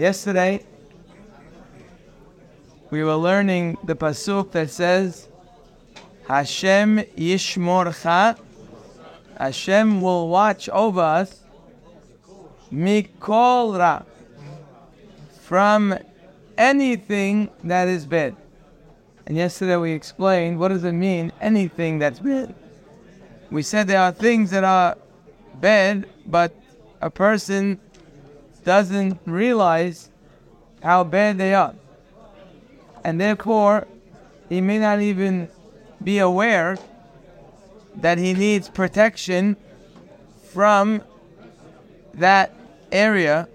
Yesterday, we were learning the pasuk that says, Hashem yishmorcha. Hashem will watch over us. Mikol ra. From anything that is bad. And yesterday we explained what does it mean, anything that's bad. We said there are things that are bad, but a person doesn't realize how bad they are. And therefore, he may not even be aware that he needs protection from that area.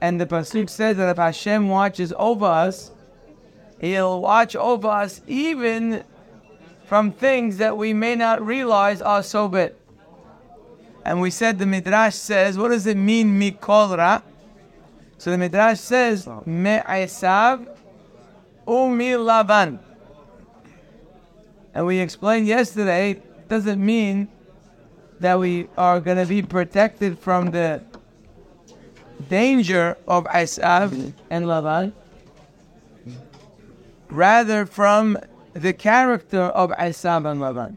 And the Pasuk says that if Hashem watches over us, He'll watch over us even from things that we may not realize are so bad. And we said the Midrash says, what does it mean, mikol ra? So the Midrash says, me'esav umi lavan. And we explained yesterday, it doesn't mean that we are going to be protected from the danger of Esav mm-hmm. and Lavan, rather from the character of Esav and Lavan.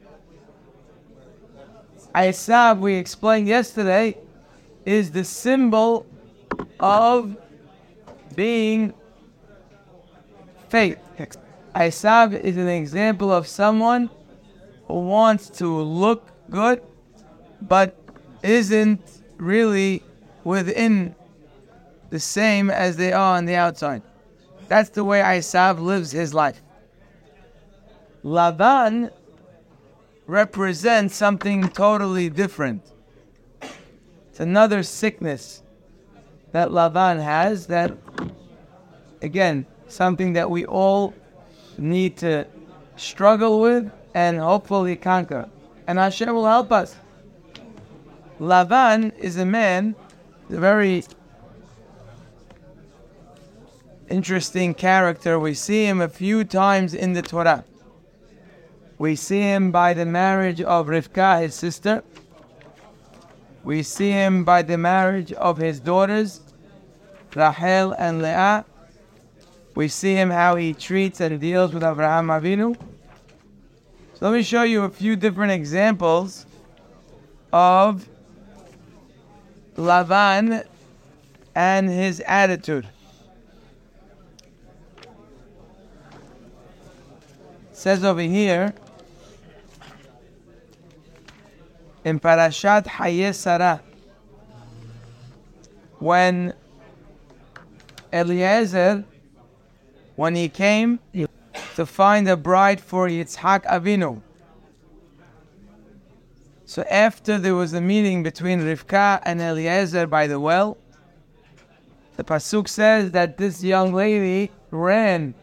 Esav, we explained yesterday, is the symbol of being faith. Esav is an example of someone who wants to look good, but isn't really within the same as they are on the outside. That's the way Esav lives his life. Lavan represents something totally different. It's another sickness that Lavan has that, again, something that we all need to struggle with and hopefully conquer. And Hashem will help us. Lavan is a man, a very interesting character. We see him a few times in the Torah. We see him by the marriage of Rivka, his sister. We see him by the marriage of his daughters, Rachel and Leah. We see him how he treats and deals with Abraham Avinu. So let me show you a few different examples of Lavan and his attitude. It says over here in Parashat Hayei Sara, Sarah when Eliezer when he came to find a bride for Yitzhak Avinu. So after there was a meeting between Rivka and Eliezer by the well, the pasuk says that this young lady ran.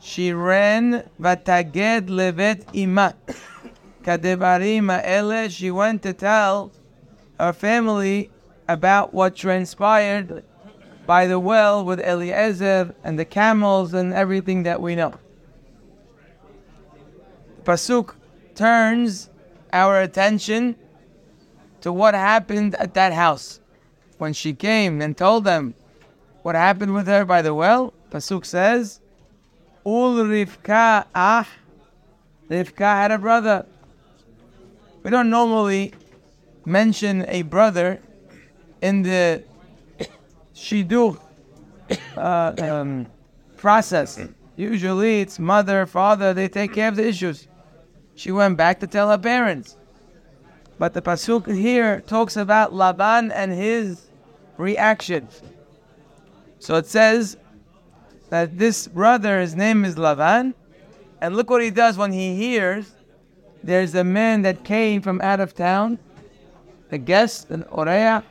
She ran vataged levet ima. Kadevarim She went to tell her family about what transpired by the well with Eliezer and the camels and everything that we know. Pasuk turns our attention to what happened at that house. When she came and told them what happened with her by the well, Pasuk says, Ul Rivka ah, Rivka had a brother. We don't normally mention a brother in the shidduch uh, um, process. Usually it's mother, father, they take care of the issues. She went back to tell her parents. But the Pasuk here talks about Laban and his reaction. So it says that this brother, his name is Laban, and look what he does when he hears there's a man that came from out of town, a guest, an Oreya,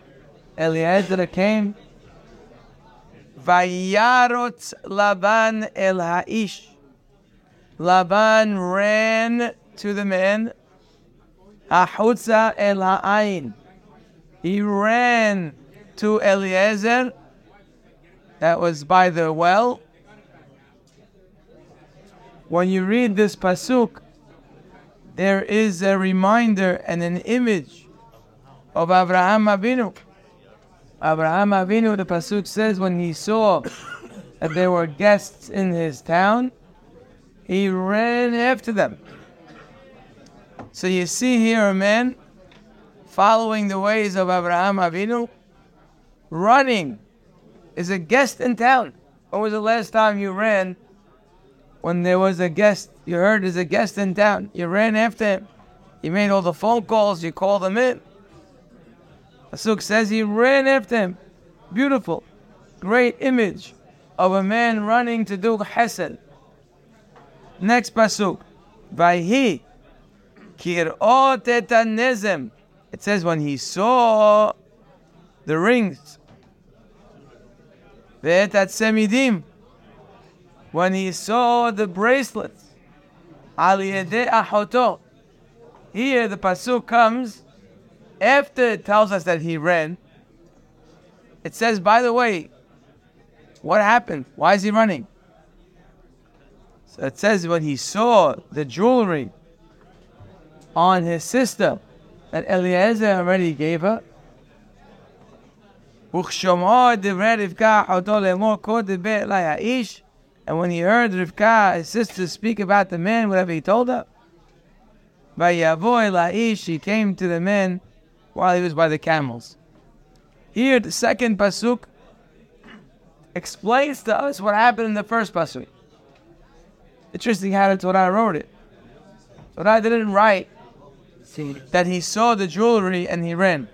Eliezer came, Vayarot Laban el Haish. Laban ran to the man. Ahutza el Ha'ain. He ran to Eliezer, that was by the well. When you read this pasuk, there is a reminder and an image of Abraham Avinu Abraham Avinu, the pasuk says, when he saw that there were guests in his town, he ran after them. So you see here a man following the ways of Abraham Avinu, running, is a guest in town. When was the last time you ran when there was a guest? You heard there's a guest in town. You ran after him. You made all the phone calls. You called him in. Pasuk says he ran after him. Beautiful. Great image of a man running to do chesed. Next pasuk. Vayhi kirot et It says when he saw the rings. Ve'et semidim. When he saw the bracelets. Here the pasuk comes after it tells us that he ran. It says, by the way, what happened? Why is he running? So it says when he saw the jewelry on his sister that Eliezer already gave her. And when he heard Rivka, his sister, speak about the man, whatever he told her, by Yavoy Laish, he came to the man while he was by the camels. Here, the second pasuk explains to us what happened in the first pasuk. Interesting how the Torah wrote it. Torah didn't write that he saw the jewelry and he ran.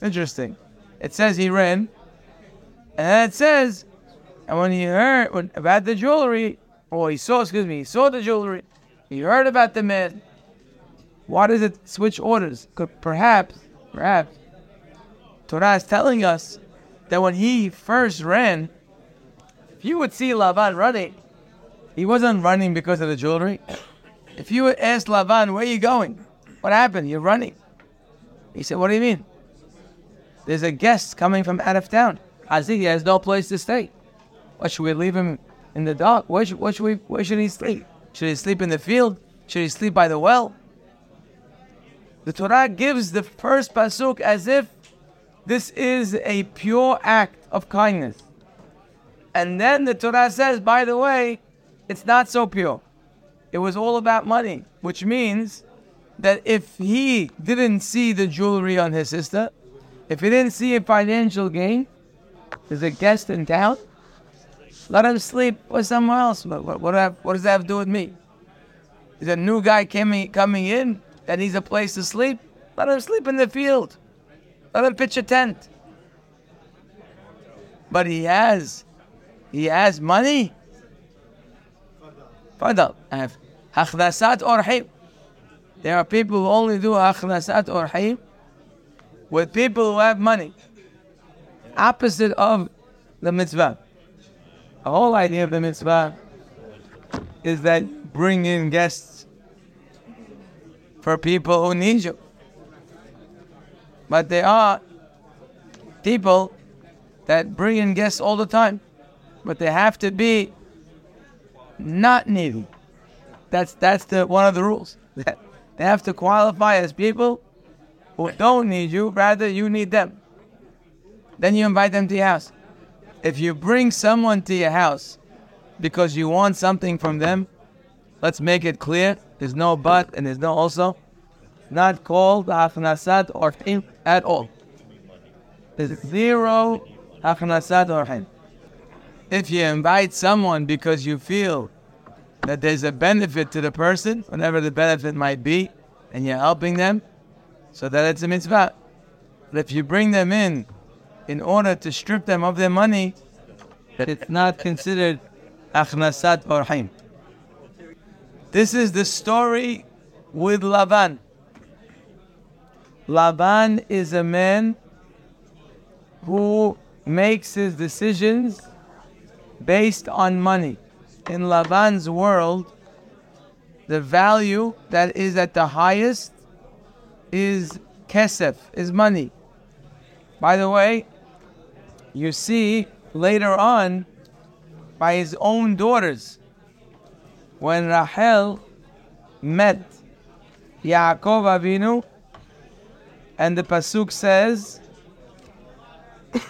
Interesting. It says he ran, and it says, and when he heard about the jewelry, or he saw, excuse me, he saw the jewelry, he heard about the man. Why does it switch orders? Could Perhaps, perhaps, Torah is telling us that when he first ran, if you would see Lavan running, he wasn't running because of the jewelry. If you would ask Lavan, where are you going? What happened? You're running. He said, What do you mean? There's a guest coming from out of town. He has no place to stay. What should we leave him in the dark? Where should, should, we, where should he sleep? Should he sleep in the field? Should he sleep by the well? The Torah gives the first pasuk as if this is a pure act of kindness. And then the Torah says, by the way, it's not so pure. It was all about money, which means that if he didn't see the jewelry on his sister, if he didn't see a financial gain, there's a guest in town, let him sleep with someone else. What, what, what, what does that have to do with me? Is a new guy coming, coming in that needs a place to sleep? Let him sleep in the field. Let him pitch a tent. But he has, he has money. Fadal. I have hakhnasat orhim. There are people who only do hakhnasat orhim with people who have money. Opposite of the mitzvah. The whole idea of the mitzvah is that bring in guests for people who need you. But there are people that bring in guests all the time, but they have to be not needy. That's that's the one of the rules. They have to qualify as people who don't need you, rather you need them. Then you invite them to your house. If you bring someone to your house because you want something from them, let's make it clear. There's no but and there's no also. Not called hachnasat or at all. There's zero hachnasat or If you invite someone because you feel that there's a benefit to the person, whatever the benefit might be, and you're helping them, so that it's a mitzvah. But if you bring them in in order to strip them of their money, it's not considered achnasat orhim. This is the story with Lavan. Laban is a man who makes his decisions based on money. In Laban's world, the value that is at the highest is kesef, is money. By the way, you see later on by his own daughters when Rachel met Yaakov Avinu and the pasuk says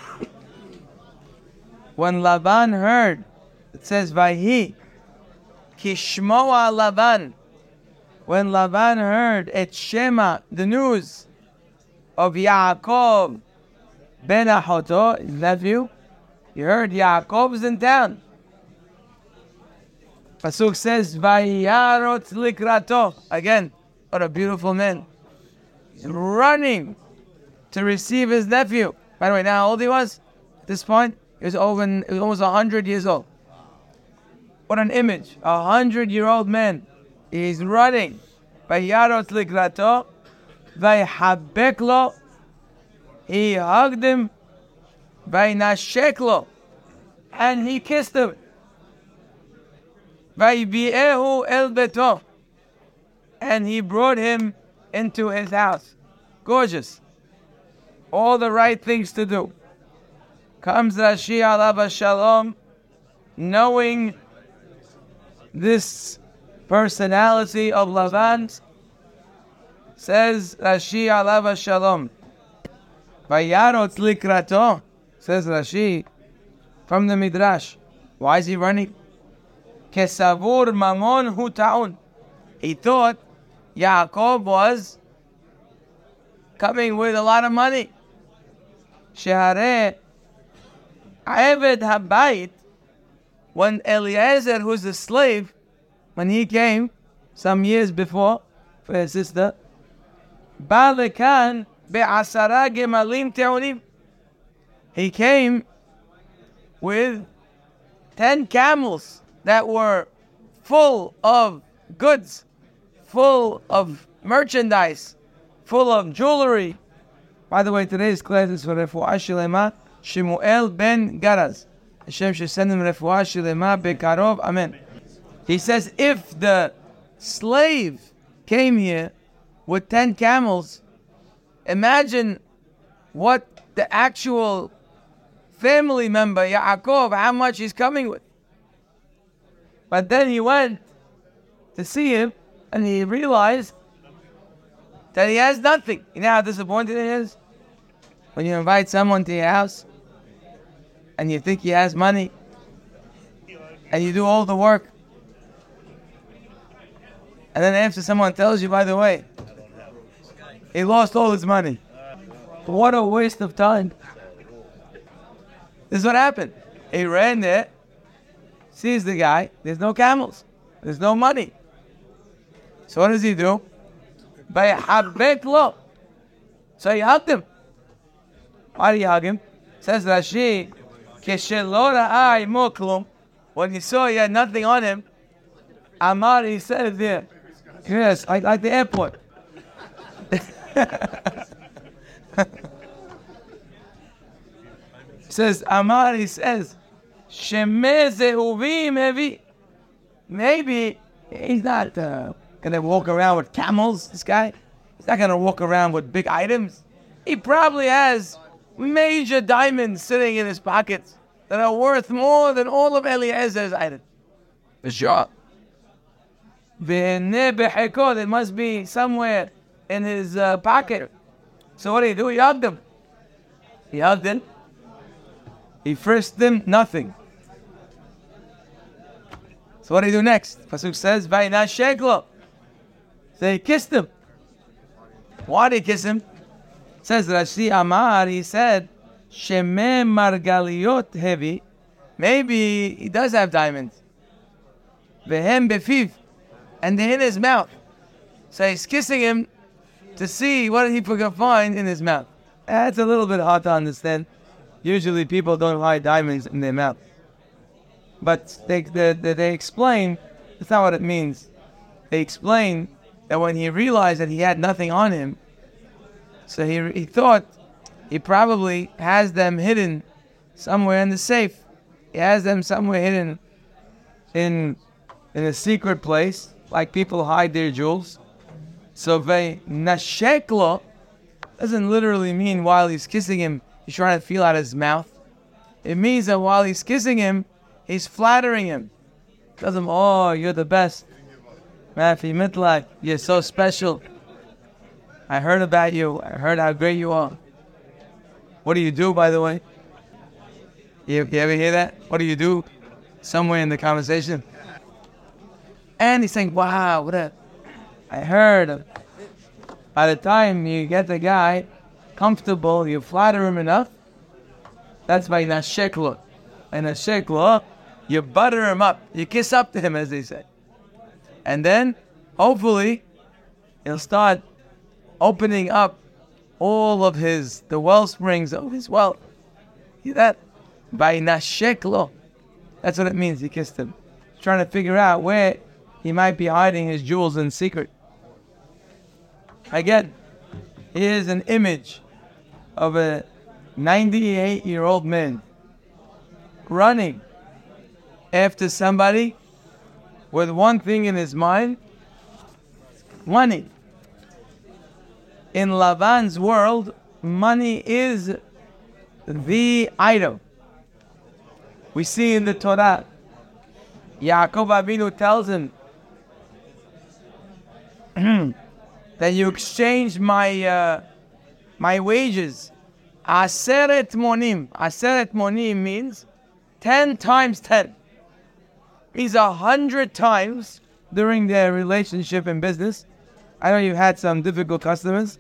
when Laban heard, it says, Vayhi, Kishmoa Laban. When Laban heard et Shema, the news of Yaakov ben Ahoto, his nephew, he heard Yaakov is in town. Pasuk says, Vayarot likrato. Again, what a beautiful man. He's running to receive his nephew. By the way, now how old he was at this point? He was over, he was almost 100 years old. What an image. A 100 year old man. He's running. Vayarot likrato. Vayhabeklo. He hugged him. Vaynasheklo. And he kissed him. Vaybi'ehu el beto. And he brought him into his house. Gorgeous. All the right things to do. Comes Rashi alav shalom, knowing this personality of Lavan, says Rashi alav shalom. Vayarot likrato, says Rashi, from the Midrash. Why is he running? Kesavur mamon hu ta'un. He thought Yaakov was coming with a lot of money. Shehare Eved Habayit, when Eliezer, who's a slave, when he came some years before for his sister, Balekan He came with ten camels that were full of goods, full of merchandise, full of jewelry. By the way, today's class is for Refuah Shilema, Shemuel ben Garaz. Hashem should send him Refuah Shilema bekarov. Amen. He says, if the slave came here with 10 camels, imagine what the actual family member, Yaakov, how much he's coming with. But then he went to see him and he realized that he has nothing. You know how disappointed he is? When you invite someone to your house and you think he has money and you do all the work. And then after someone tells you, by the way, he lost all his money. What a waste of time. This is what happened. He ran there sees the guy, there's no camels, there's no money. So what does he do? By lo. So he hugged him. Why did he hug him? Says Rashi, when he saw he had nothing on him, Amar, he said it there. Yes, like, like the airport. Says Amar, he says, Maybe maybe he's not uh, gonna walk around with camels. This guy, he's not gonna walk around with big items. He probably has major diamonds sitting in his pockets that are worth more than all of Eliezer's items. For sure. It must be somewhere in his uh, pocket. So what do you do? He hugged him. He hugged him. He frisked him. Nothing. So what do you do next? Pasuk says, Vaina Sheklo. So he kissed him. Why did he kiss him? It says Rashi Amar, he said, Sheme Margaliot heavy. Maybe he does have diamonds. Vehem befiv. And in his mouth. So he's kissing him to see what he can find in his mouth. That's a little bit hard to understand. Usually people don't hide diamonds in their mouth. But they, they, they explain that's not what it means. They explain that when he realized that he had nothing on him, so he, he thought he probably has them hidden somewhere in the safe. He has them somewhere hidden in in a secret place, like people hide their jewels. So ve nasheklo doesn't literally mean while he's kissing him, he's trying to feel out his mouth. It means that while he's kissing him, He's flattering him. Tells him, oh, you're the best. Rafi Mitlak, you're so special. I heard about you. I heard how great you are. What do you do, by the way? You, you ever hear that? What do you do? Somewhere in the conversation. And he's saying, wow, what a, I heard. By the time you get the guy comfortable, you flatter him enough, that's by nasheklo. And nasheklo, you butter him up. You kiss up to him, as they say. And then, hopefully, he'll start opening up all of his, the well springs of his wealth. Hear that? By nasheklo. That's what it means, he kissed him. Trying to figure out where he might be hiding his jewels in secret. Again, here's an image of a 98 year old man running after somebody with one thing in his mind money. In Lavan's world, money is the item. We see in the Torah, Yaakov Avinu tells him that you exchange my uh, my wages. Aseret monim. Aseret monim means ten times ten. Means a hundred times during their relationship and business. I know you've had some difficult customers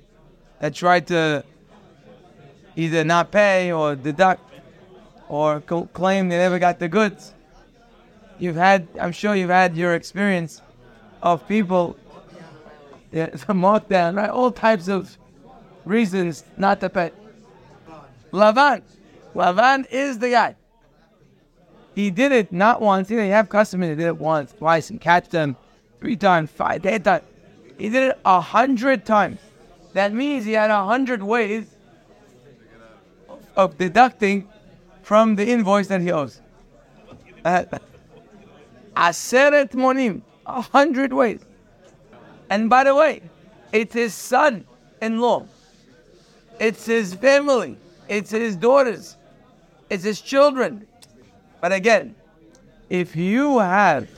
that tried to either not pay or deduct or co- claim they never got the goods. You've had, I'm sure you've had your experience of people, yeah, the markdown, right? All types of reasons not to pay. Lavan, Lavan is the guy. He did it not once. Know, you have customers that did it once, twice, and catch them three times, five, ten times. He did it a hundred times. That means he had a hundred ways of deducting from the invoice that he owes. Uh, Aseret monim, a hundred ways. And by the way, it's his son-in-law. It's his family. It's his daughters. It's his children. But again, if you have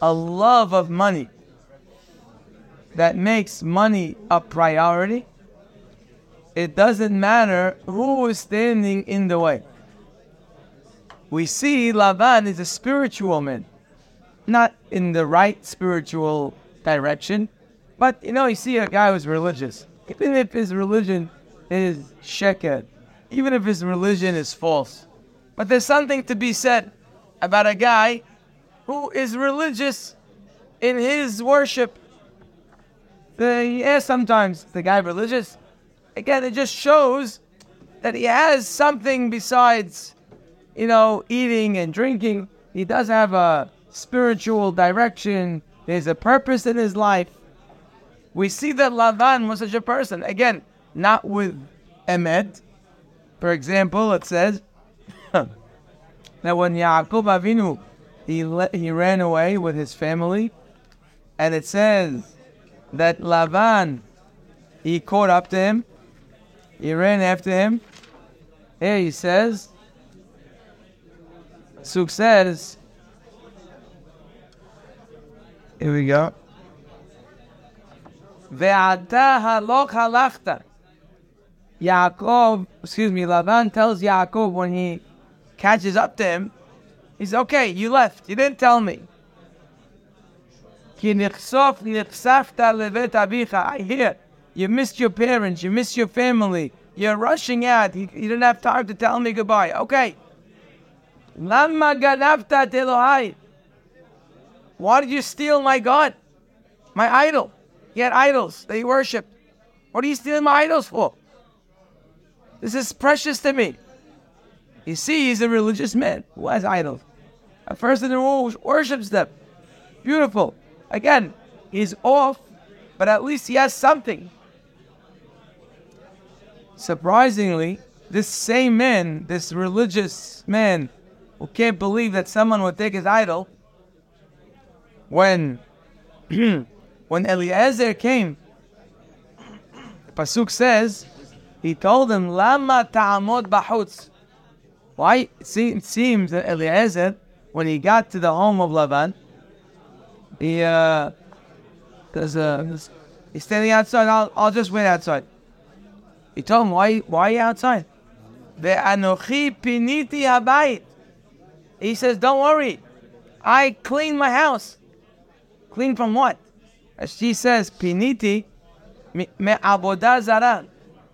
a love of money that makes money a priority, it doesn't matter who is standing in the way. We see Lavan is a spiritual man, not in the right spiritual direction, but you know, you see a guy who's religious. Even if his religion is sheker, even if his religion is false. But there's something to be said about a guy who is religious in his worship. The, yeah, sometimes the guy religious. Again, it just shows that he has something besides, you know, eating and drinking. He does have a spiritual direction. There's a purpose in his life. We see that Lavan was such a person. Again, not with Emet. For example, it says that when Yaakov Avinu he le- he ran away with his family, and it says that Lavan he caught up to him, he ran after him. Here he says, Suk says, here we go. Ve'ata halok halachta. Yaakov, excuse me, Lavan tells Yaakov when he catches up to him, he's okay, you left, you didn't tell me. I hear you missed your parents, you missed your family, you're rushing out, you, you didn't have time to tell me goodbye. Okay. Lama ganavta Elohai. Why did you steal my God? My idol. He had idols that he worshipped. What are you stealing my idols for? This is precious to me. You see, he's a religious man who has idols. A person who worships them. Beautiful. Again, he's off, but at least he has something. Surprisingly, this same man, this religious man who can't believe that someone would take his idol, when when Eliezer came, Pasuk says, he told him, Lama ta'amod bahutz. Why? It seems that Eliezer, when he got to the home of Lavan, he, uh, he's standing outside, I'll, I'll just wait outside. He told him, why, why are you outside? The anochi piniti habayit. He says, don't worry. I clean my house. Clean from what? As she says, piniti me zara.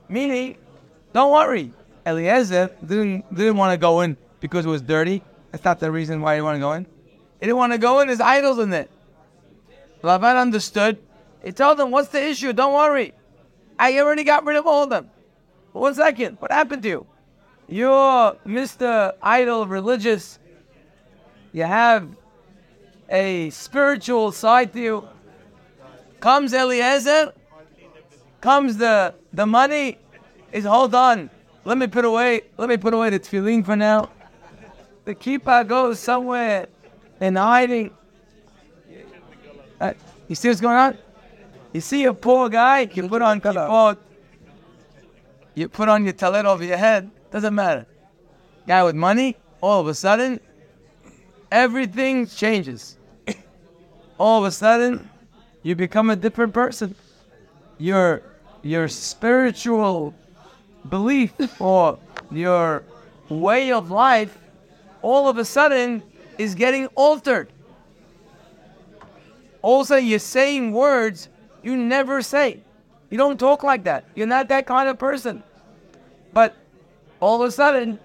Meaning, don't worry. Eliezer didn't, didn't want to go in because it was dirty. That's not the reason why he didn't to go in. He didn't want to go in, there's idols in there. Lavan understood. He told them, What's the issue? Don't worry. I already got rid of all of them. One second. What happened to you? You're Mr. Idol religious. You have a spiritual side to you. Comes Eliezer, comes the the money. Is hold on. Let me put away. Let me put away the tefillin for now. The kippah goes somewhere in hiding. Uh, you see what's going on? You see a poor guy, you put on kippot, you put on your talit over your head, doesn't matter. Guy with money, all of a sudden, everything changes. All of a sudden, you become a different person. Your your spiritual belief or your way of life all of a sudden is getting altered. All of a sudden, you're saying words you never say. You don't talk like that. You're not that kind of person. But all of a sudden,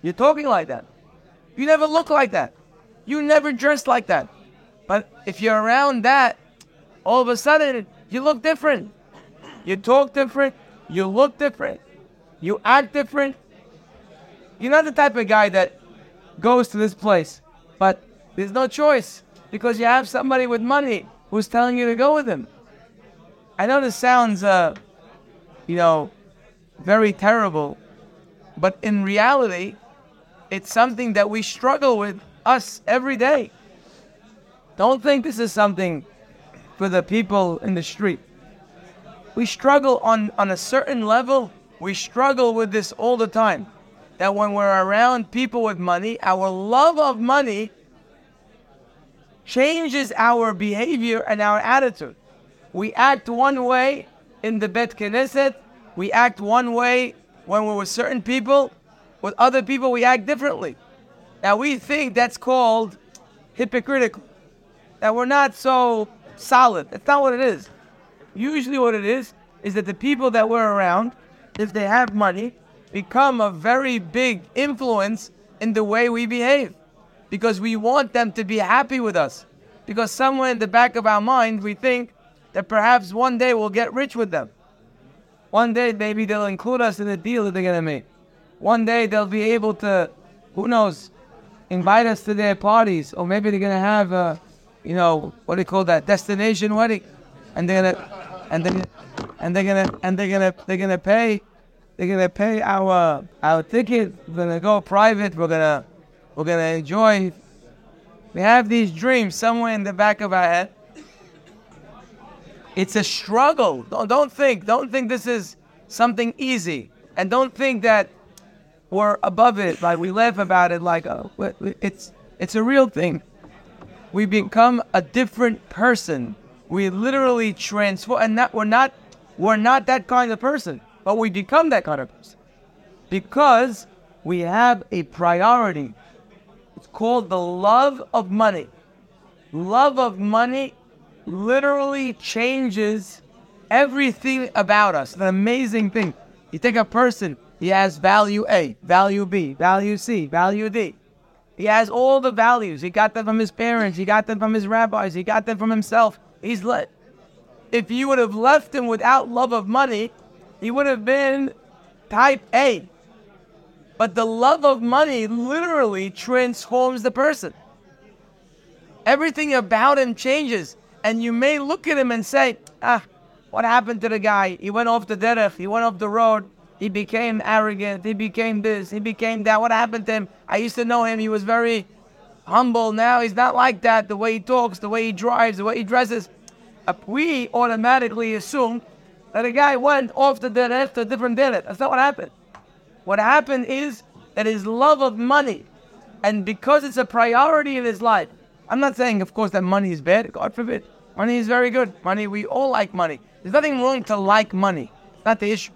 you're talking like that. You never look like that. You never dress like that. But if you're around that, all of a sudden, you look different. You talk different. You look different. You act different. You're not the type of guy that goes to this place, but there's no choice because you have somebody with money who's telling you to go with him. I know this sounds, uh, you know, very terrible, but in reality, it's something that we struggle with us every day. Don't think this is something for the people in the street. We struggle on, on a certain level, we struggle with this all the time. That when we're around people with money, our love of money changes our behavior and our attitude. We act one way in the Bet Knesset, we act one way when we're with certain people, with other people we act differently. Now we think that's called hypocritical, that we're not so solid. That's not what it is. Usually, what it is is that the people that we're around, if they have money, become a very big influence in the way we behave because we want them to be happy with us. Because somewhere in the back of our mind, we think that perhaps one day we'll get rich with them. One day, maybe they'll include us in the deal that they're going to make. One day, they'll be able to, who knows, invite us to their parties, or maybe they're going to have a, you know, what do you call that, destination wedding, and they're gonna, and then, and they're gonna, and they're gonna, they're gonna pay, they're gonna pay our our ticket. We're gonna go private. We're gonna, we're gonna enjoy. We have these dreams somewhere in the back of our head it's a struggle. Don't, don't think, don't think this is something easy. And don't think that we're above it, like we laugh about it, like oh, it's it's a real thing. We become a different person. We literally transform, and that we're not we're not that kind of person, but we become that kind of person because we have a priority. It's called the love of money. Love of money literally changes everything about us. An amazing thing. You take a person, he has value A, value B, value C, value D. He has all the values. He got them from his parents. He got them from his rabbis. He got them from himself. He's lit. If you would have left him without love of money, he would have been type A. But the love of money literally transforms the person. Everything about him changes. And you may look at him and say, ah, what happened to the guy? He went off the derech, he went off the road, he became arrogant, he became this, he became that. What happened to him? I used to know him, he was very humble. Now he's not like that. The way he talks, the way he drives, the way he dresses. Uh, we automatically assume that a guy went off the derech to a different derech. That's not what happened. What happened is that his love of money, and because it's a priority in his life, I'm not saying, of course, that money is bad. God forbid. Money is very good. Money, we all like money. There's nothing wrong to like money. It's not the issue.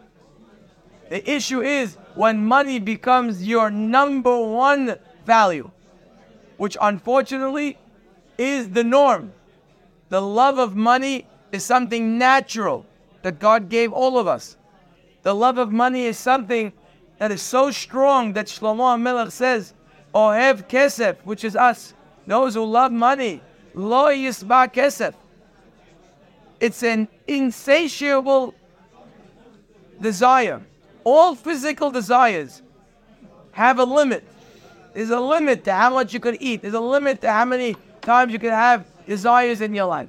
The issue is when money becomes your number one value, which unfortunately is the norm. The love of money is something natural that God gave all of us. The love of money is something that is so strong that Shlomo HaMelech says, Ohev kesef, which is us, those who love money, lo yisba kesef. It's an insatiable desire. All physical desires have a limit. There's a limit to how much you could eat. There's a limit to how many times you can have desires in your life.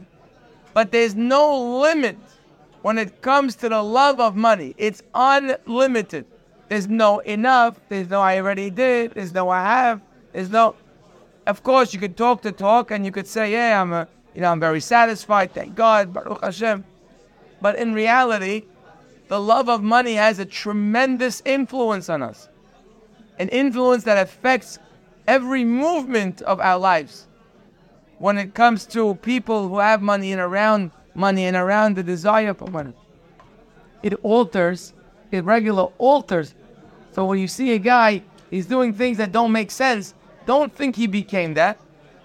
But there's no limit when it comes to the love of money. It's unlimited. There's no enough. There's no I already did. There's no I have. There's no. Of course, you could talk the talk and you could say, "Yeah, I'm a, you know, I'm very satisfied. Thank God, Baruch Hashem." But in reality, the love of money has a tremendous influence on us, an influence that affects every movement of our lives. When it comes to people who have money and around money and around the desire for money, it alters it regular alters. So when you see a guy, he's doing things that don't make sense, don't think he became that.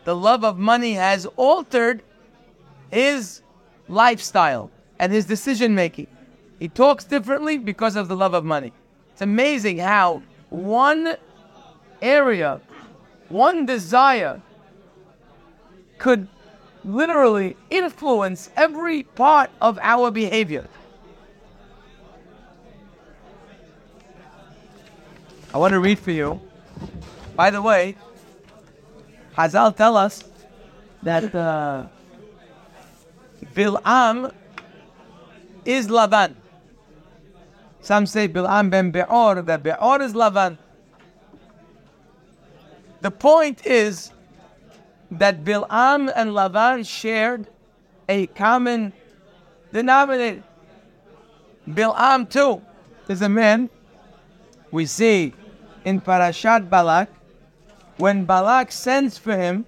The love of money has altered his lifestyle and his decision making. He talks differently because of the love of money. It's amazing how one area, one desire could literally influence every part of our behavior. I want to read for you. By the way, Hazal tell us that uh, Bil'am is Lavan. Some say Bil'am ben Be'or, that Be'or is Lavan. The point is that Bil'am and Lavan shared a common denominator. Bil'am too is a man we see in Parashat Balak, when Balak sends for him,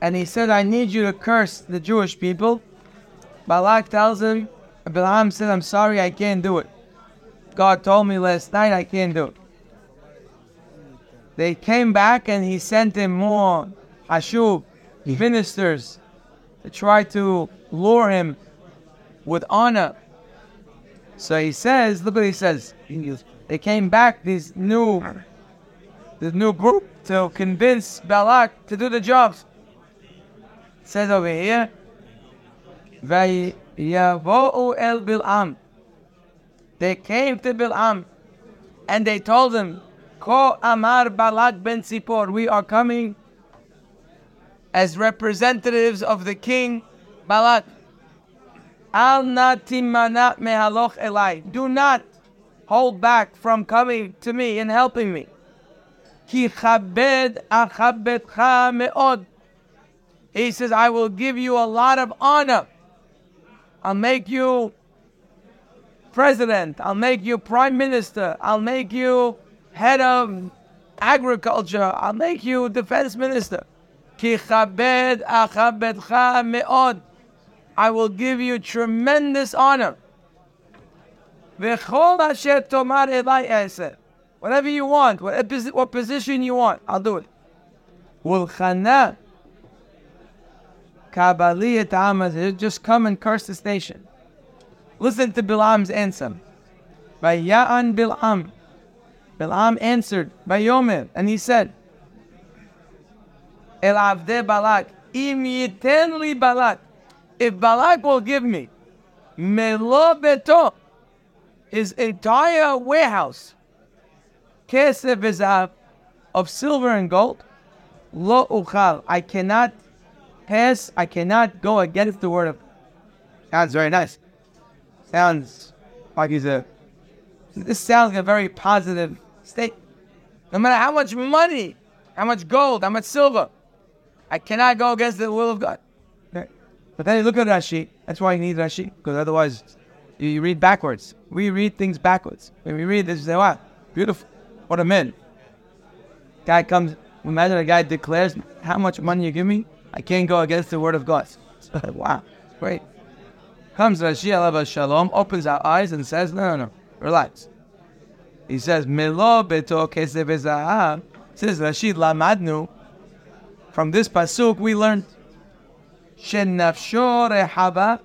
and he said, I need you to curse the Jewish people, Balak tells him, Balaam said, I'm sorry, I can't do it. God told me last night I can't do it. They came back and he sent him more Hashub, ministers, to try to lure him with honor. So he says, look what he says. They came back, these new, this new group, to convince Balak to do the jobs. It says over here, Vayavo'u el Bil'am. They came to Bil'am and they told him, Ko Amar Balak ben Sipor, we are coming as representatives of the king Balak. Al natimana mehaloch elai. Do not hold back from coming to me and helping me. Ki chabed achabedcha meod. He says, I will give you a lot of honor. I'll make you president. I'll make you prime minister. I'll make you head of agriculture. I'll make you defense minister. I will give you tremendous honor. Whatever you want, what position you want, I'll do it. Kabbaliyat Amaz, just come and curse this nation. Listen to Bilam's answer. By Ya'an Bilam. Bilam answered by Yomer, and he said, El Avde Balak, Im yiten Balak, if Balak will give me, Melo Beto, his entire warehouse, kesef v'zav, of silver and gold, lo uchal. I cannot pass. I cannot go against the word of. Sounds very nice. Sounds like he's a. This sounds like a very positive state. No matter how much money, how much gold, how much silver, I cannot go against the will of God. Okay. But then you look at Rashi. That's why you need Rashi, because otherwise you read backwards. We read things backwards. When we read this, we say, wow, beautiful. What a man. Guy comes, imagine a guy declares, how much money you give me? I can't go against the word of God. wow, great. Comes Rashi Alav Shalom, opens our eyes and says, no, no, no. Relax. He says, Melo beto kesef Says Rashi Lamadnu. From this pasuk we learned Shenafsho rehaba,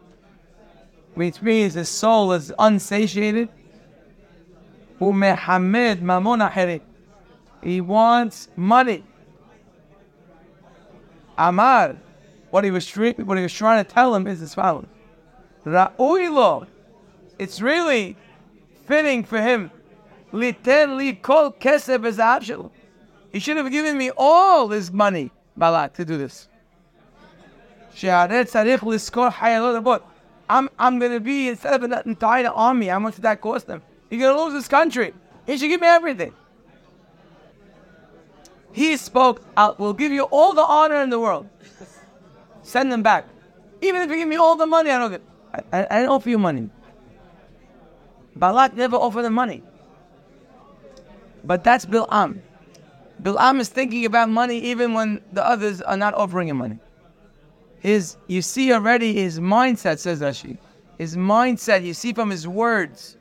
which means the soul is unsatiated. Umehamed mamon He wants money. Amar, what he was what he was trying to tell him is as follows: Ra'uilo, it's really fitting for him. Liten li kol He should have given me all his money, Balak, to do this. I'm I'm gonna be instead of an entire army. How much did that cost him? He's gonna lose his country. He should give me everything. He spoke, I will give you all the honor in the world. Send them back. Even if you give me all the money, I don't get. I, I, I didn't offer you money. Balak never offered the money. But that's Bil'am. Bil'am is thinking about money even when the others are not offering him money. His, you see already his mindset, says Rashi. His mindset, you see from his words.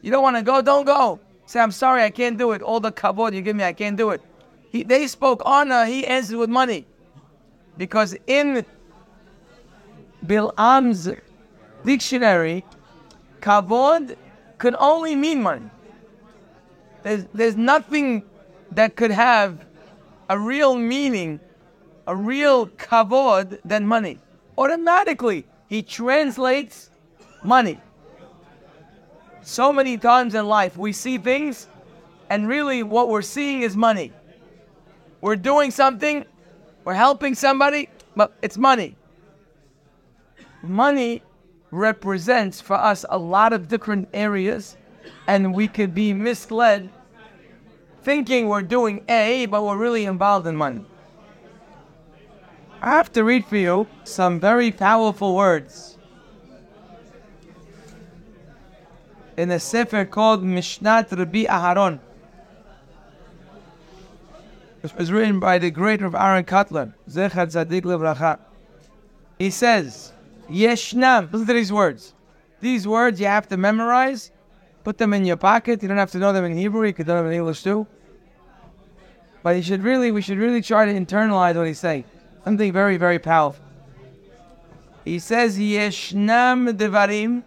You don't want to go, don't go. Say, I'm sorry, I can't do it. All the kavod you give me, I can't do it. He, they spoke honor, he answered with money. Because in Bil'am's dictionary, kavod could only mean money. There's, there's nothing that could have a real meaning, a real kavod than money. Automatically, he translates money. So many times in life, we see things, and really what we're seeing is money. We're doing something, we're helping somebody, but it's money. Money represents for us a lot of different areas, and we could be misled thinking we're doing A, but we're really involved in money. I have to read for you some very powerful words in a sefer called Mishnat Rabbi Aharon. It was written by the great Rav Aaron Kotler, Zecher Tzadik Levracha. He says, Yeshnam. Listen to these words. These words you have to memorize. Put them in your pocket. You don't have to know them in Hebrew. You can know them in English too. But you should really, we should really try to internalize what he's saying. Something very, very powerful. He says, Yeshnam devarim.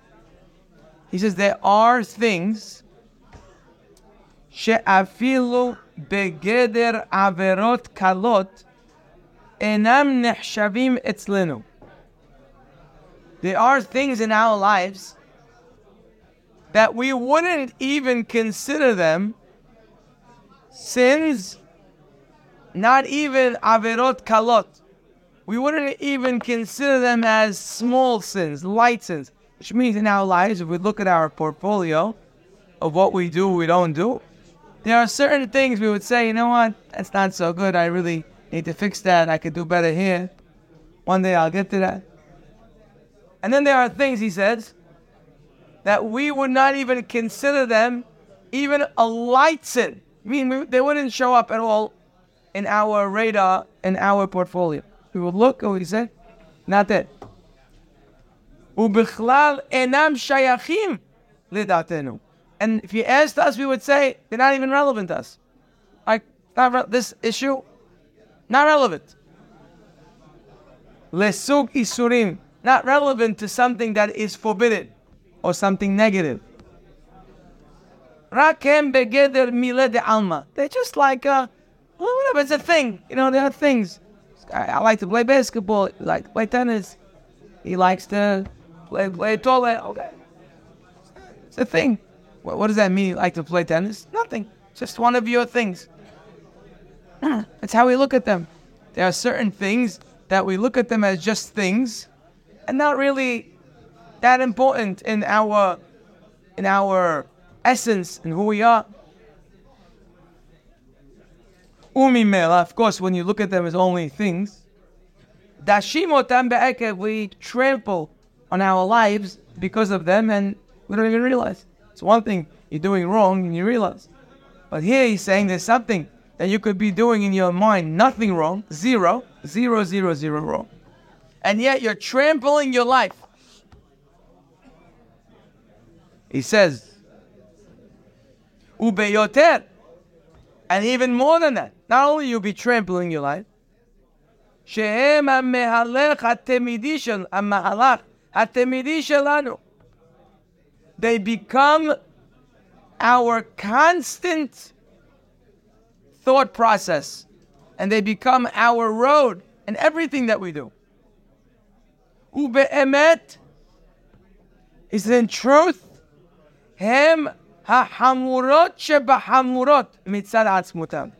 He says there are things she'afilu בגדר עבירות קלות אינם נחשבים אצלנו. There are things in our lives that we wouldn't even consider them sins, not even averot kalot. We wouldn't even consider them as small sins, light sins. Which means in our lives, if we look at our portfolio of what we do, we don't do, there are certain things we would say, you know what, that's not so good. I really need to fix that. I could do better here. One day I'll get to that. And then there are things, he says, that we would not even consider them even a light sin. I mean, they wouldn't show up at all in our radar, in our portfolio. We would look, oh, he said, not that. ובכלל אינם שייכים לדעתנו. And if you asked us, we would say they're not even relevant to us. Like re- this issue, not relevant. Lesug isurim, not relevant to something that is forbidden or something negative. Rakem begeder mile de alma. They're just like uh, whatever. It's a thing. You know, there are things. I, I like to play basketball. Like play tennis. He likes to play play toilet. Okay, it's a thing. What, what does that mean? like to play tennis? Nothing. Just one of your things. That's how we look at them. There are certain things that we look at them as just things and not really that important in our in our essence and who we are. Umimela, of course, when you look at them as only things, dashimotam be'ekev, we trample on our lives because of them and we don't even realize. It's one thing you're doing wrong and you realize. But here he's saying there's something that you could be doing in your mind, nothing wrong, zero, zero, zero, zero wrong. And yet you're trampling your life. He says, Ubeyoter. And even more than that, not only you'll be trampling your life, שהם המהלך התמידי של, המהלך התמידי שלנו. they become our constant thought process and they become our road and everything that we do. Ube'emet is in truth hem ha'hamurot shebahamurot mitzad mutam.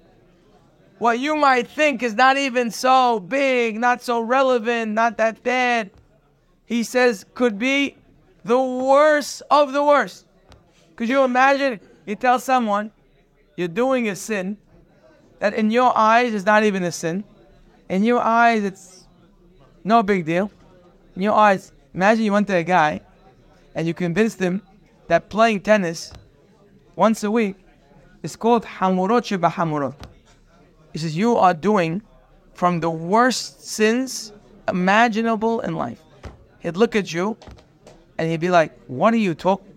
What you might think is not even so big, not so relevant, not that bad, he says could be the worst of the worst. Could you imagine? You tell someone you're doing a sin that in your eyes is not even a sin. In your eyes, it's no big deal. In your eyes, imagine you went to a guy and you convinced him that playing tennis once a week is called hamurot sheba. He says you are doing from the worst sins imaginable in life. He'd look at you and he'd be like, What are you talking?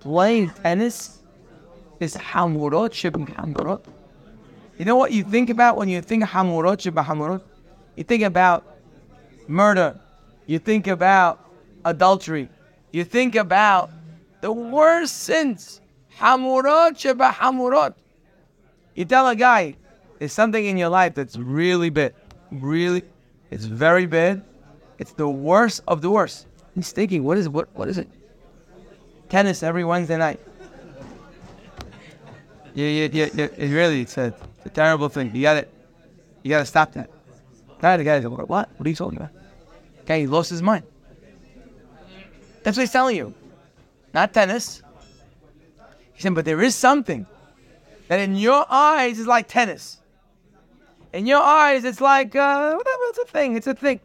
Playing tennis is hamurot sheba hamurot. You know what you think about when you think hamurot sheba hamurot? You think about murder. You think about adultery. You think about the worst sins. Hamurot sheba hamurot. You tell a guy, there's something in your life that's really bad. Really, it's very bad. It's the worst of the worst. He's thinking, what is what what is it? Tennis every Wednesday night. Yeah, yeah, yeah, yeah. It really it's a, it's a terrible thing. You got it. You got to stop that. Now the guy's like, what? What are you talking about? Okay, he lost his mind. That's what he's telling you. Not tennis. He said, but there is something that in your eyes is like tennis. In your eyes, it's like, uh, whatever, it's a thing, it's a thing.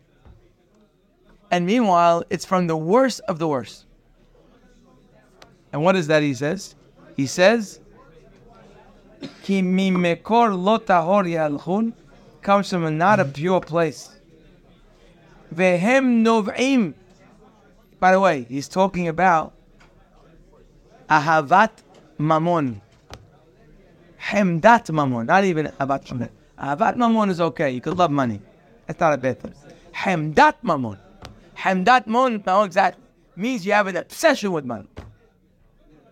And meanwhile, it's from the worst of the worst. And what is that he says? He says, Ki mi mekor lotahor yalchun comes from not a pure place. Vehem nov'im. By the way, he's talking about ahavat mamon. Hemdat mamon, not even ahavat mamon. Ahavat mamon is okay. You could love money. That's not a bad thing. Hemdat mamon. Hemdat mamon, no, exactly. Means you have an obsession with money.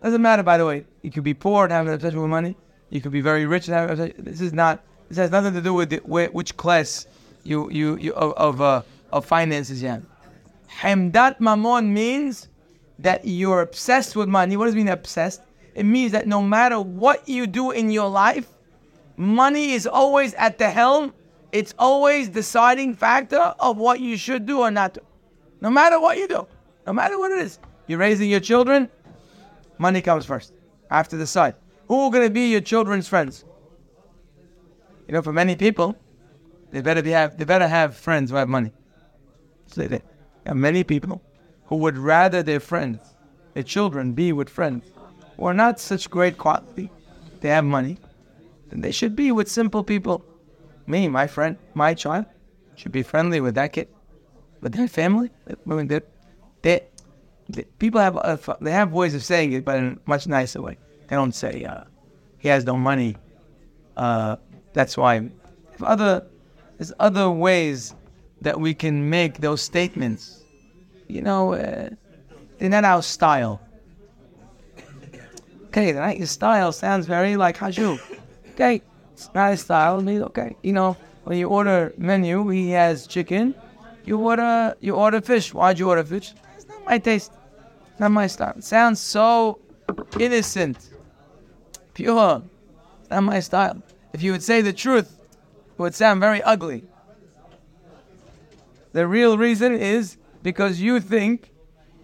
Doesn't matter, by the way. You could be poor and have an obsession with money. You could be very rich and have an obsession. This is not. This has nothing to do with the, which class you you, you of of, uh, of finances you have. Hemdat mamon means that you're obsessed with money. What does mean obsessed? It means that no matter what you do in your life, money is always at the helm. It's always deciding factor of what you should do or not do. No matter what you do, no matter what it is. You're raising your children, money comes first. I have to decide. Who are going to be your children's friends? You know, for many people, they better be have they better have friends who have money. So they, have many people who would rather their friends, their children, be with friends who are not such great quality. They have money, then they should be with simple people. Me, my friend, my child, should be friendly with that kid, with their family. They, they, they, people have uh, they have ways of saying it, but in a much nicer way. They don't say uh, he has no money. Uh, that's why. If other there's other ways that we can make those statements. You know, uh, they're not our style. Okay, they're not your style. Sounds very like haju. Okay, it's not his style. Okay. You know, when you order menu, he has chicken. You order you order fish. Why'd you order fish? It's not my taste. Not my style. It sounds so innocent, pure. It's not my style. If you would say the truth, it would sound very ugly. The real reason is because you think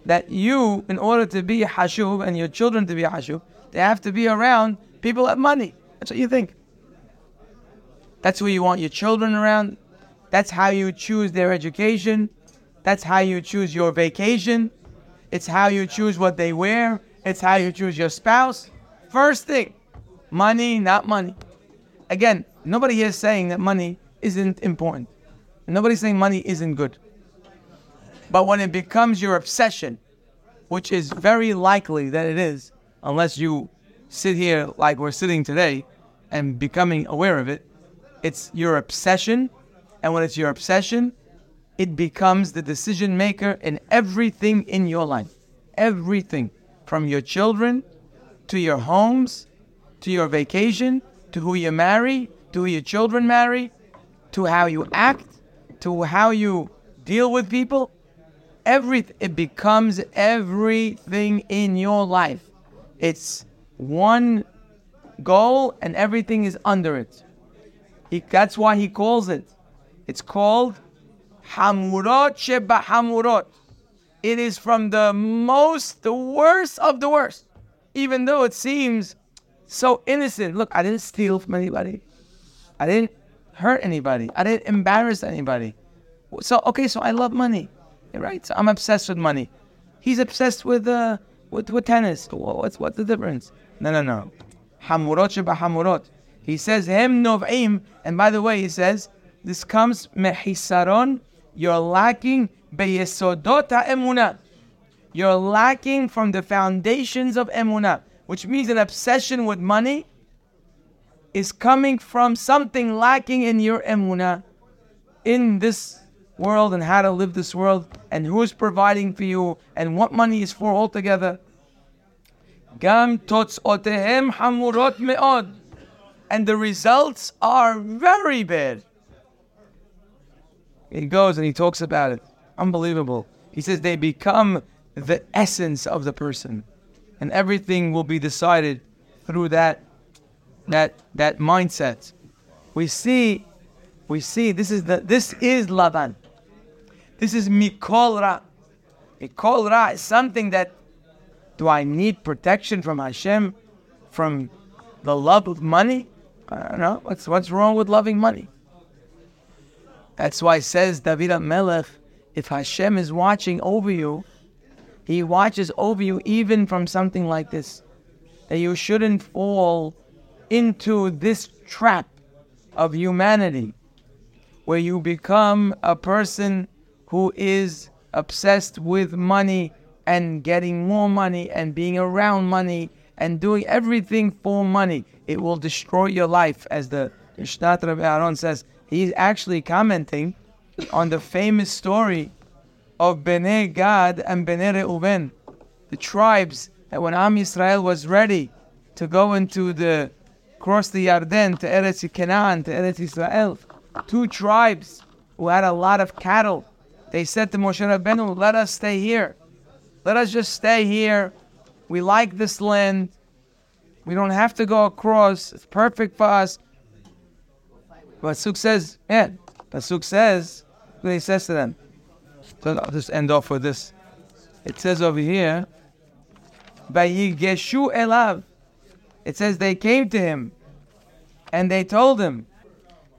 that you, in order to be hashub and your children to be hashub, they have to be around people have money. That's what you think. That's who you want your children around. That's how you choose their education. That's how you choose your vacation. It's how you choose what they wear. It's how you choose your spouse. First thing, money, not money. Again, nobody here is saying that money isn't important. Nobody's saying money isn't good. But when it becomes your obsession, which is very likely that it is, unless you sit here like we're sitting today and becoming aware of it. It's your obsession. And when it's your obsession, it becomes the decision maker in everything in your life. Everything. From your children to your homes to your vacation to who you marry to who your children marry to how you act to how you deal with people. Every, it becomes everything in your life. It's one goal and everything is under it. He, that's why he calls it. It's called Hamurot Sheba Hamurot. It is from the most, the worst of the worst. Even though it seems so innocent. Look, I didn't steal from anybody. I didn't hurt anybody. I didn't embarrass anybody. So okay, so I love money, right? So I'm obsessed with money. He's obsessed with uh with, with tennis. What's what's the difference? No, no, no. Hamurot sheba hamurot. He says hem nov'im, and by the way, he says this comes mehisaron. You're lacking beyesodot emuna. You're lacking from the foundations of emunah, which means an obsession with money is coming from something lacking in your emunah in this world and how to live this world and who is providing for you and what money is for altogether. Gam totzotehem hamurot me'od. And the results are very bad. He goes and he talks about it. Unbelievable. He says they become the essence of the person. And everything will be decided through that that that mindset. We see we see this is the this is Lavan. This is mikol ra. Mikol ra is something that do I need protection from Hashem, from the love of money? I don't know. What's what's wrong with loving money? That's why says David Melech, if Hashem is watching over you, He watches over you even from something like this. That you shouldn't fall into this trap of humanity where you become a person who is obsessed with money and getting more money and being around money and doing everything for money. It will destroy your life, as the Mishnat Rabbi Aaron says. He's actually commenting on the famous story of Bnei Gad and Bnei Reuven, the tribes that when Am Yisrael was ready to go into the cross the Yarden to Eretz Canaan to Eretz Israel, two tribes who had a lot of cattle they said to Moshe Rabbeinu, let us stay here. Let us just stay here. We like this land. We don't have to go across. It's perfect for us. Pasuk says, yeah, Pasuk says, what he says to them. So I'll just end off with this. It says over here, Vayigeshu elav. It says they came to him and they told him,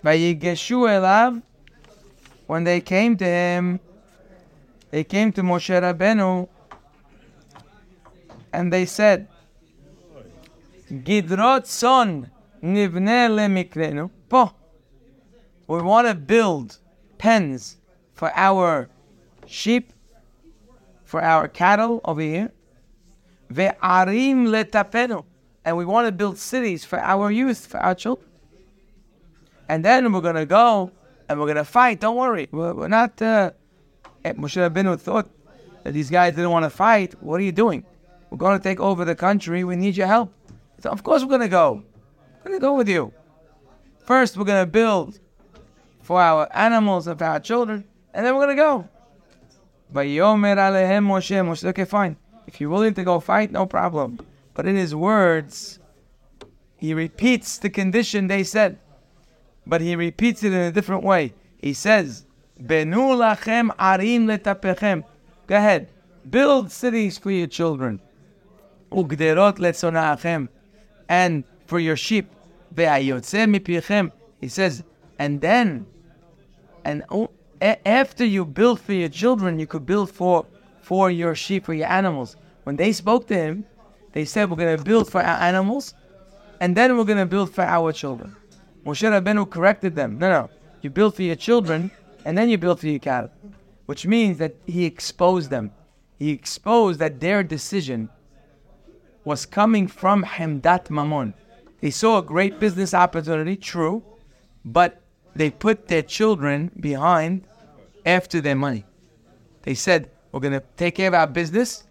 Vayigeshu elav. When they came to him, they came to Moshe Rabbeinu and they said, Gidrot son nivne lemikrenu. Po. We want to build pens for our sheep, for our cattle over here. Ve'arim letapenu. And we want to build cities for our youth, for our children. And then we're going to go and we're going to fight. Don't worry. We're, we're not... Uh, Moshe Rabbeinu thought that these guys didn't want to fight. What are you doing? We're going to take over the country. We need your help. So of course we're going to go. We're going to go with you. First, we're going to build for our animals for our children, and then we're going to go. But Yomer Alehem Moshe, Moshe, okay, fine. If you're willing to go fight, no problem. But in his words, he repeats the condition they said, but he repeats it in a different way. He says, Benu lachem arim letapechem. Go ahead. Build cities for your children. Ugderot letzonachem. And for your sheep. Ve'ayotze mipichem. He says, and then, and after you build for your children, you could build for for your sheep, or your animals. When they spoke to him, they said, we're going to build for our animals, and then we're going to build for our children. Moshe Rabbeinu corrected them. No, no. You build for your children, and then you build for your cattle, which means that he exposed them. He exposed that their decision was coming from Hemdat Mamon. They saw a great business opportunity, true, but they put their children behind after their money. They said, We're going to take care of our business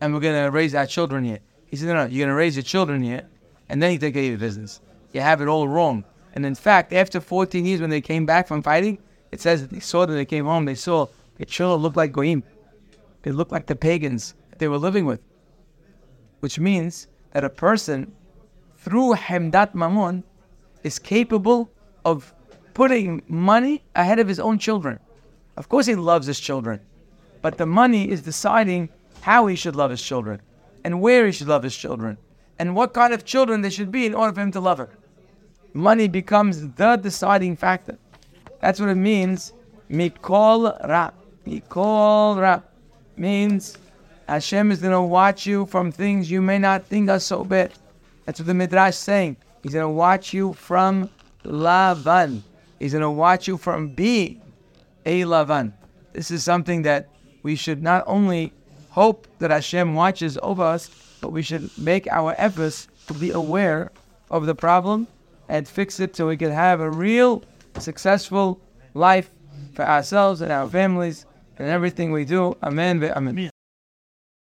and we're going to raise our children here. He said, No, no, you're going to raise your children here and then you take care of your business. You have it all wrong. And in fact, after 14 years, when they came back from fighting, it says that they saw that they came home, they saw their children looked like Goyim. They looked like the pagans they were living with. Which means that a person, through Hemdat Mammon, is capable of putting money ahead of his own children. Of course, he loves his children, but the money is deciding how he should love his children and where he should love his children and what kind of children they should be in order for him to love her. Money becomes the deciding factor. That's what it means. Mikol Ra. Mikol Ra means Hashem is going to watch you from things you may not think are so bad. That's what the Midrash is saying. He's going to watch you from Lavan. He's going to watch you from being a Lavan. This is something that we should not only hope that Hashem watches over us, but we should make our efforts to be aware of the problem and fix it so we can have a real successful life for ourselves and our families and everything we do. Amen. Amen.